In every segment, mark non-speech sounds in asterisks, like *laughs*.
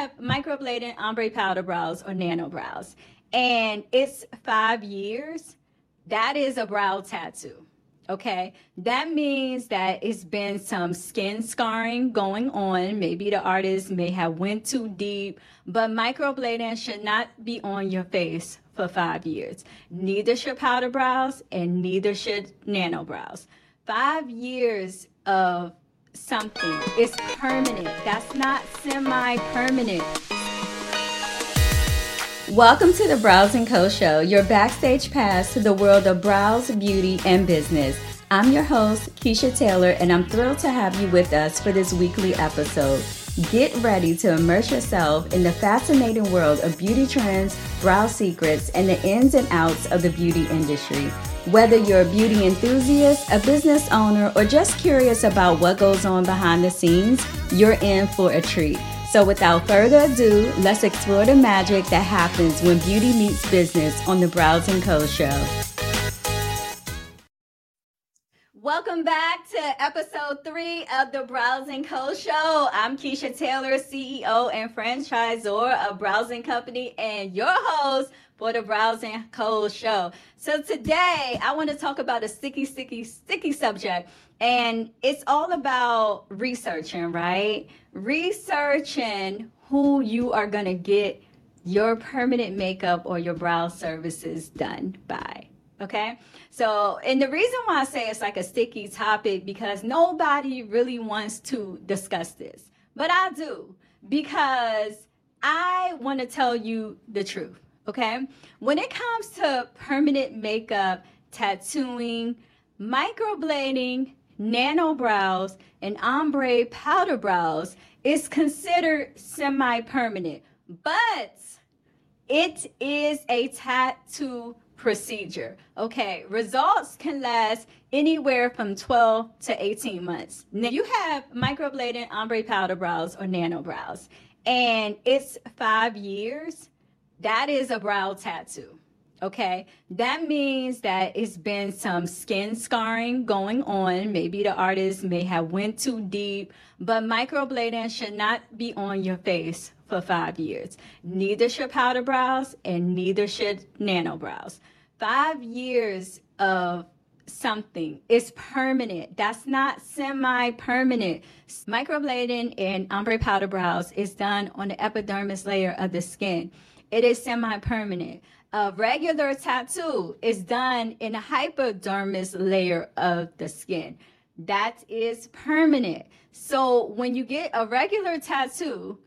have microblading ombre powder brows or nano brows, and it's five years, that is a brow tattoo. Okay, that means that it's been some skin scarring going on. Maybe the artist may have went too deep, but microblading should not be on your face for five years. Neither should powder brows and neither should nano brows. Five years of something is permanent. That's not semi-permanent. Welcome to the Brows & Co. Show, your backstage pass to the world of brows, beauty, and business. I'm your host, Kechia Taylor, and I'm thrilled to have you with us for this weekly episode. Get ready to immerse yourself in the fascinating world of beauty trends, brow secrets, and the ins and outs of the beauty industry. Whether you're a beauty enthusiast, a business owner, or just curious about what goes on behind the scenes, you're in for a treat. So, without further ado, let's explore the magic that happens when beauty meets business on the Brows & Co. show. Welcome back to episode three of the Brows & Co. show. I'm Kechia Taylor, CEO and franchisor of Brows & Company and your host for the Brows & Co. show. So today I want to talk about a sticky, sticky, sticky subject and it's all about researching, right? Researching who you are going to get your permanent makeup or your brow services done by. Okay. So, and the reason why I say it's like a sticky topic because nobody really wants to discuss this, but I do because I want to tell you the truth. Okay. When it comes to permanent makeup, tattooing, microblading, nano brows, and ombre powder brows is considered semi permanent, but it is a tattoo procedure. Okay, results can last anywhere from 12 to 18 months. Now, you have microblading ombre powder brows or nano brows, and it's five years. That is a brow tattoo. Okay, that means that it's been some skin scarring going on. Maybe the artist may have went too deep, but microblading should not be on your face for five years. Neither should powder brows and neither should nano brows. Five years of something is permanent. That's not semi-permanent. Microblading and ombre powder brows is done on the epidermis layer of the skin. It is semi-permanent a regular tattoo is done in a hypodermis layer of the skin. That is permanent. So when you get a regular tattoo,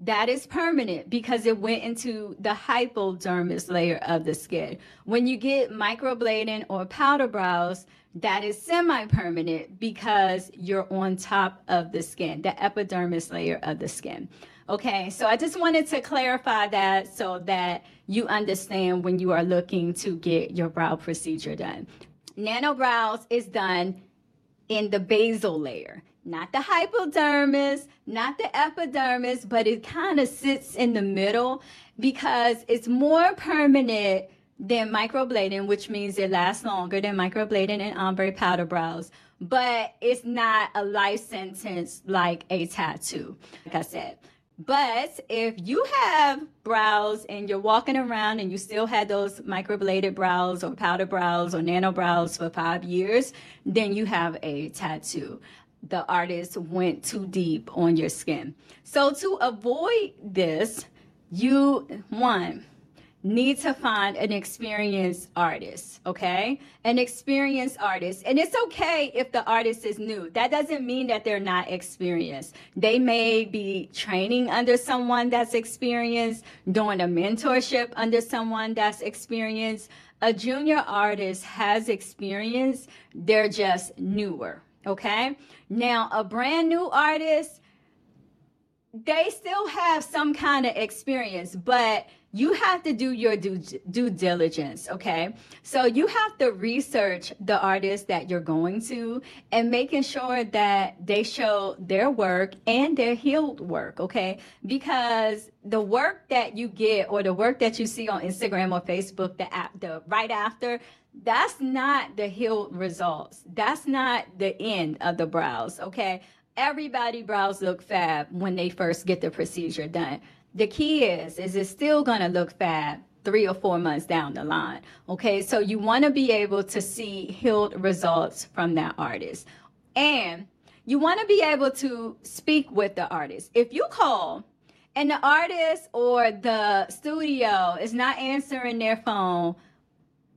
that is permanent because it went into the hypodermis layer of the skin. When you get microblading or powder brows, that is semi-permanent because you're on top of the skin, the epidermis layer of the skin. Okay, so I just wanted to clarify that so that you understand when you are looking to get your brow procedure done. Nano brows is done in the basal layer, not the hypodermis, not the epidermis, but it kind of sits in the middle because it's more permanent than microblading, which means it lasts longer than microblading and ombre powder brows. But it's not a life sentence like a tattoo, like I said. But if you have brows and you're walking around and you still had those microbladed brows or powder brows or nano brows for five years, then you have a tattoo. The artist went too deep on your skin. So to avoid this, you, one, need to find an experienced artist, okay? An experienced artist. And it's okay if the artist is new. That doesn't mean that they're not experienced. They may be training under someone that's experienced, doing a mentorship under someone that's experienced. A junior artist has experience, they're just newer, okay? Now, a brand new artist, they still have some kind of experience, but you have to do your due, due diligence, okay? So you have to research the artist that you're going to and making sure that they show their work and their healed work, okay? Because the work that you get or the work that you see on Instagram or Facebook, the app, the right after, that's not the healed results. That's not the end of the brows, okay? everybody brows look fab when they first get the procedure done. The key is, is it's still gonna look fab three or four months down the line. Okay, so you wanna be able to see healed results from that artist. And you wanna be able to speak with the artist. If you call and the artist or the studio is not answering their phone,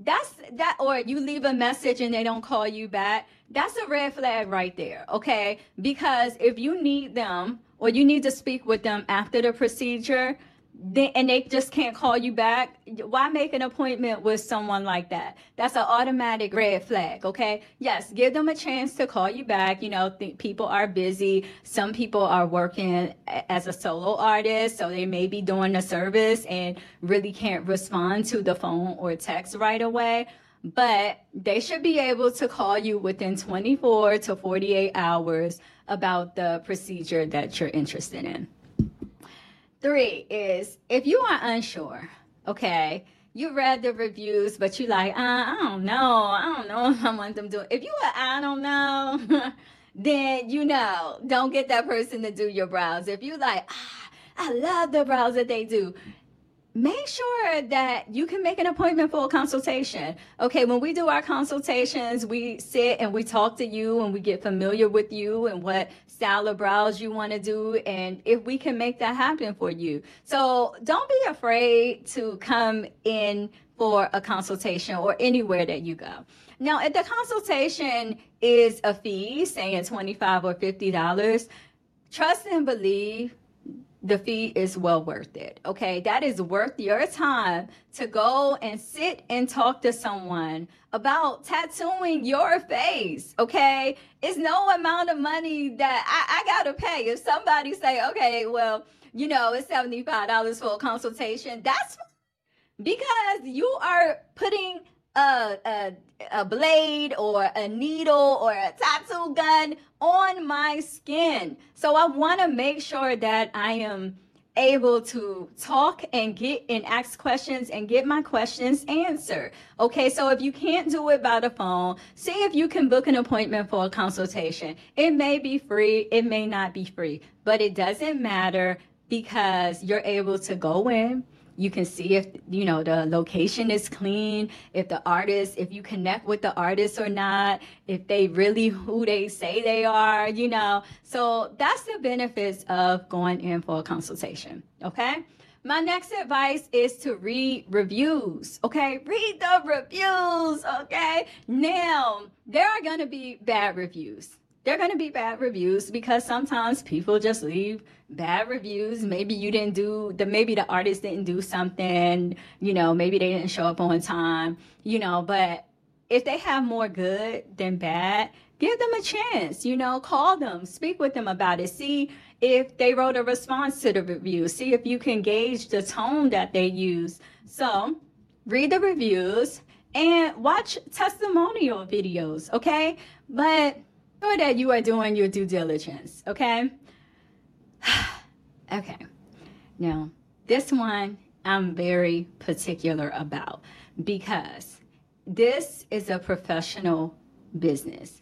that's that or you leave a message and they don't call you back that's a red flag right there okay? Because if you need them or you need to speak with them after the procedure they, and they just can't call you back, why make an appointment with someone like that? That's an automatic red flag, okay? Yes, give them a chance to call you back. You know, th- people are busy. Some people are working as a solo artist, so they may be doing a service and really can't respond to the phone or text right away. But they should be able to call you within 24 to 48 hours about the procedure that you're interested in. Three is if you are unsure, okay, you read the reviews, but you like, uh, I don't know, I don't know *laughs* if I want them to. If you are, I don't know, *laughs* then you know, don't get that person to do your brows. If you like, ah, I love the brows that they do, make sure that you can make an appointment for a consultation. Okay, when we do our consultations, we sit and we talk to you and we get familiar with you and what style of brows you want to do and if we can make that happen for you. So don't be afraid to come in for a consultation or anywhere that you go. Now, if the consultation is a fee, say saying 25 or $50, trust and believe the fee is well worth it. Okay. That is worth your time to go and sit and talk to someone about tattooing your face. Okay. It's no amount of money that I, I gotta pay. If somebody say, okay, well, you know, it's $75 for a consultation, that's because you are putting a, a, a blade or a needle or a tattoo gun on my skin. So I want to make sure that I am able to talk and get and ask questions and get my questions answered. Okay, so if you can't do it by the phone, see if you can book an appointment for a consultation. It may be free, it may not be free, but it doesn't matter because you're able to go in you can see if you know the location is clean if the artist if you connect with the artist or not if they really who they say they are you know so that's the benefits of going in for a consultation okay my next advice is to read reviews. Okay, read the reviews. Okay, now there are to be bad reviews they're going to be bad reviews because sometimes people just leave bad reviews. Maybe you didn't do the, maybe the artist didn't do something, you know, maybe they didn't show up on time, you know, but if they have more good than bad, give them a chance, you know, call them, speak with them about it, see if they wrote a response to the review, see if you can gauge the tone that they use. So read the reviews and watch testimonial videos, okay? But sure that you are doing your due diligence, okay? *sighs* okay. Now, this one I'm very particular about because this is a professional business.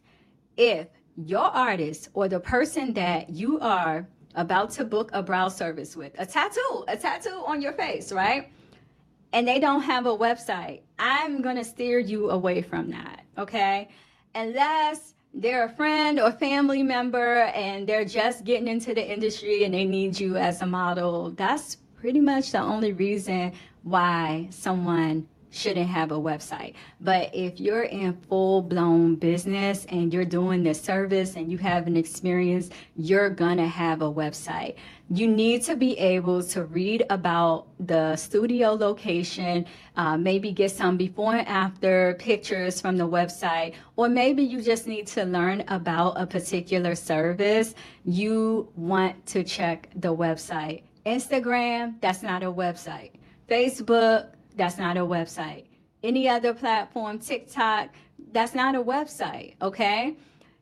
If your artist or the person that you are about to book a brow service with, a tattoo, a tattoo on your face, right? And they don't have a website, I'm to steer you away from that, okay? Unless they're a friend or family member and they're just getting into the industry and they need you as a model, that's pretty much the only reason why someone shouldn't have a website. But if you're in full blown business and you're doing this service and you have an experience, you're gonna have a website. You need to be able to read about the studio location, uh, maybe get some before and after pictures from the website, or maybe you just need to learn about a particular service. You want to check the website. Instagram, that's not a website. Facebook, that's not a website. Any other platform, TikTok, that's not a website, okay?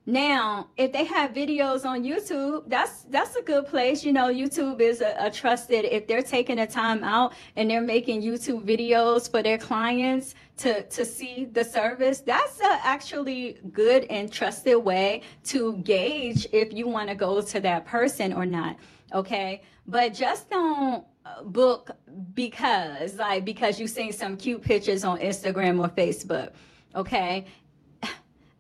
Now, if they have videos on YouTube, that's that's a good place. You know, YouTube is a, a trusted. If they're taking a time out and they're making YouTube videos for their clients to to see the service, that's a actually good and trusted way to gauge if you want to go to that person or not. Okay, but just don't book because like because you've seen some cute pictures on Instagram or Facebook. Okay,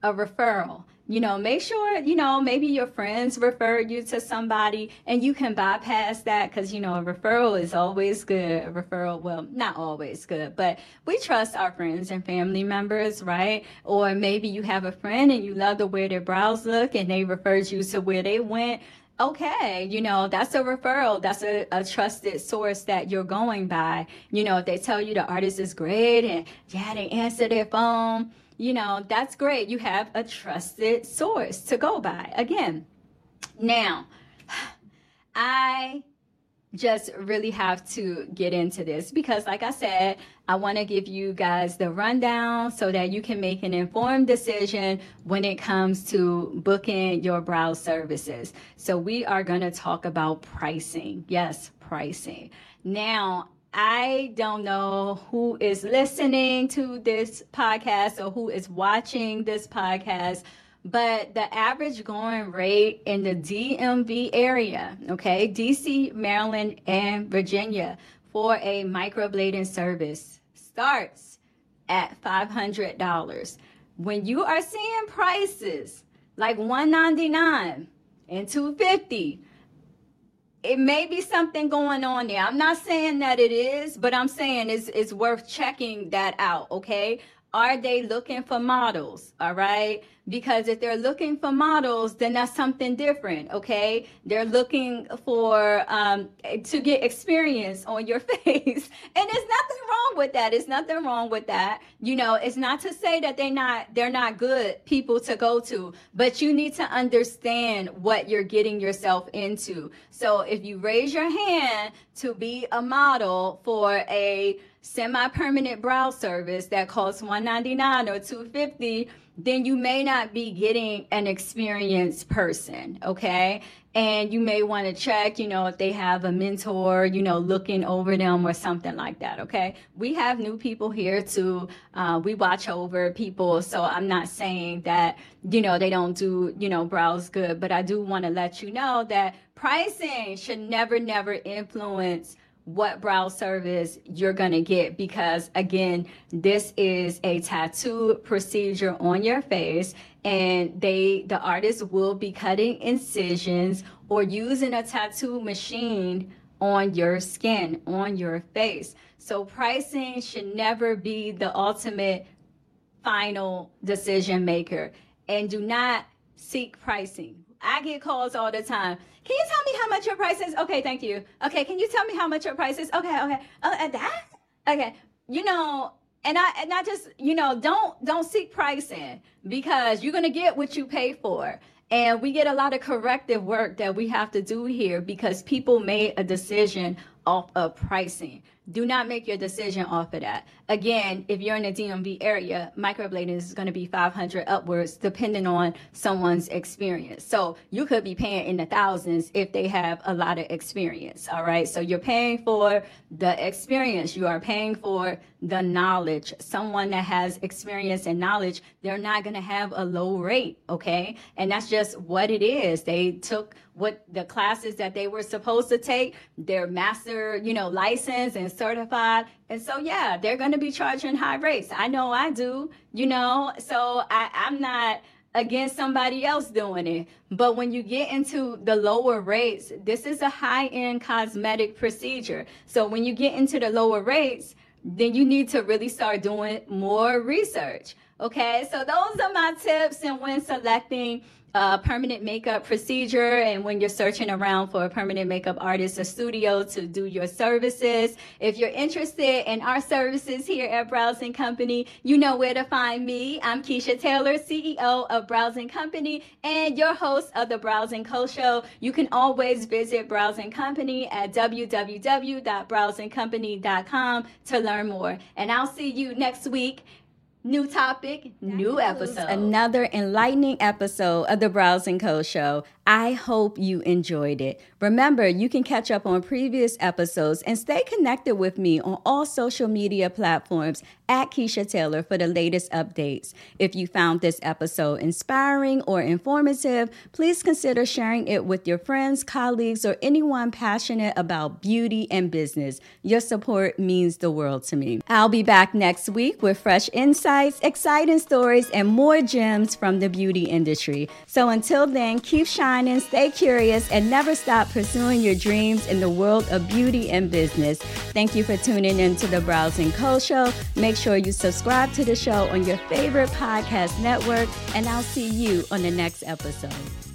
a referral. You know make sure you know maybe your friends refer you to somebody and you can bypass that because you know a referral is always good. A referral well not always good but we trust our friends and family members right? Or maybe you have a friend and you love the way their brows look and they referred you to where they went okay, you know, that's a referral. That's a, a trusted source that you're going by. You know, if they tell you the artist is great and yeah, they answer their phone, you know, that's great. You have a trusted source to go by. Again, now, *sighs* I just really have to get into this because, like I said, I want to give you guys the rundown so that you can make an informed decision when it comes to booking your brow services. So, we are going to talk about pricing. Yes, pricing. Now, I don't know who is listening to this podcast or who is watching this podcast, but the average going rate in the DMV area, okay, DC, Maryland, and Virginia for a microblading service starts at $500. When you are seeing prices like 199 and 250 it may be something going on there. I'm not saying that it is, but I'm saying it's, it's worth checking that out, okay? Are they looking for models? All right. Because if they're looking for models, then that's something different. Okay. They're looking for, um, to get experience on your *laughs* face. And there's nothing wrong with that. It's nothing wrong with that. You know, it's not to say that they're not, they're not good people to go to, but you need to understand what you're getting yourself into. So if you raise your hand to be a model for a, semi-permanent brow service that costs 199 or 250 then you may not be getting an experienced person okay? And you may want to check you know if they have a mentor you know looking over them or something like that okay? We have new people here too uh, we watch over people so i'm not saying that you know they don't do you know brows good but i do want to let you know that pricing should never never influence what brow service you're going to get because again this is a tattoo procedure on your face and they the artist will be cutting incisions or using a tattoo machine on your skin on your face. So pricing should never be the ultimate final decision maker. And do not seek pricing I get calls all the time. Can you tell me how much your price is? Okay, thank you. Okay, can you tell me how much your price is? Okay, okay. Oh, uh, that? Okay. You know, and I and I just, you know, don't don't seek pricing because you're gonna get what you pay for. And we get a lot of corrective work that we have to do here because people made a decision off of pricing. Do not make your decision off of that. Again, if you're in the DMV area, microblading is going to be 500 upwards depending on someone's experience. So you could be paying in the thousands if they have a lot of experience. All right. So you're paying for the experience. You are paying for the knowledge. Someone that has experience and knowledge, they're not going to have a low rate. Okay. And that's just what it is. They took what the classes that they were supposed to take, their master, you know, license and certified. And so, yeah, they're going to be charging high rates. I know I do, you know, so I, I'm not against somebody else doing it. But when you get into the lower rates, this is a high end cosmetic procedure. So when you get into the lower rates, then you need to really start doing more research. Okay, so those are my tips and when selecting a permanent makeup procedure and when you're searching around for a permanent makeup artist or studio to do your services. If you're interested in our services here at Brows & Company, you know where to find me. I'm Kechia Taylor, CEO of Brows & Company and your host of the Brows & Co Show. You can always visit Brows & Company at www.browsandcompany.com to learn more. And I'll see you next week New topic, new episode. Another enlightening episode of the Brows & Co Show. I hope you enjoyed it. Remember, you can catch up on previous episodes and stay connected with me on all social media platforms at Kechia Taylor for the latest updates. If you found this episode inspiring or informative, please consider sharing it with your friends, colleagues, or anyone passionate about beauty and business. Your support means the world to me. I'll be back next week with fresh insights, exciting stories, and more gems from the beauty industry. So until then, keep shining, stay curious, and never stop pursuing your dreams in the world of beauty and business. Thank you for tuning in to the Brows & Co Show. Make sure you subscribe to the show on your favorite podcast network, and I'll see you on the next episode.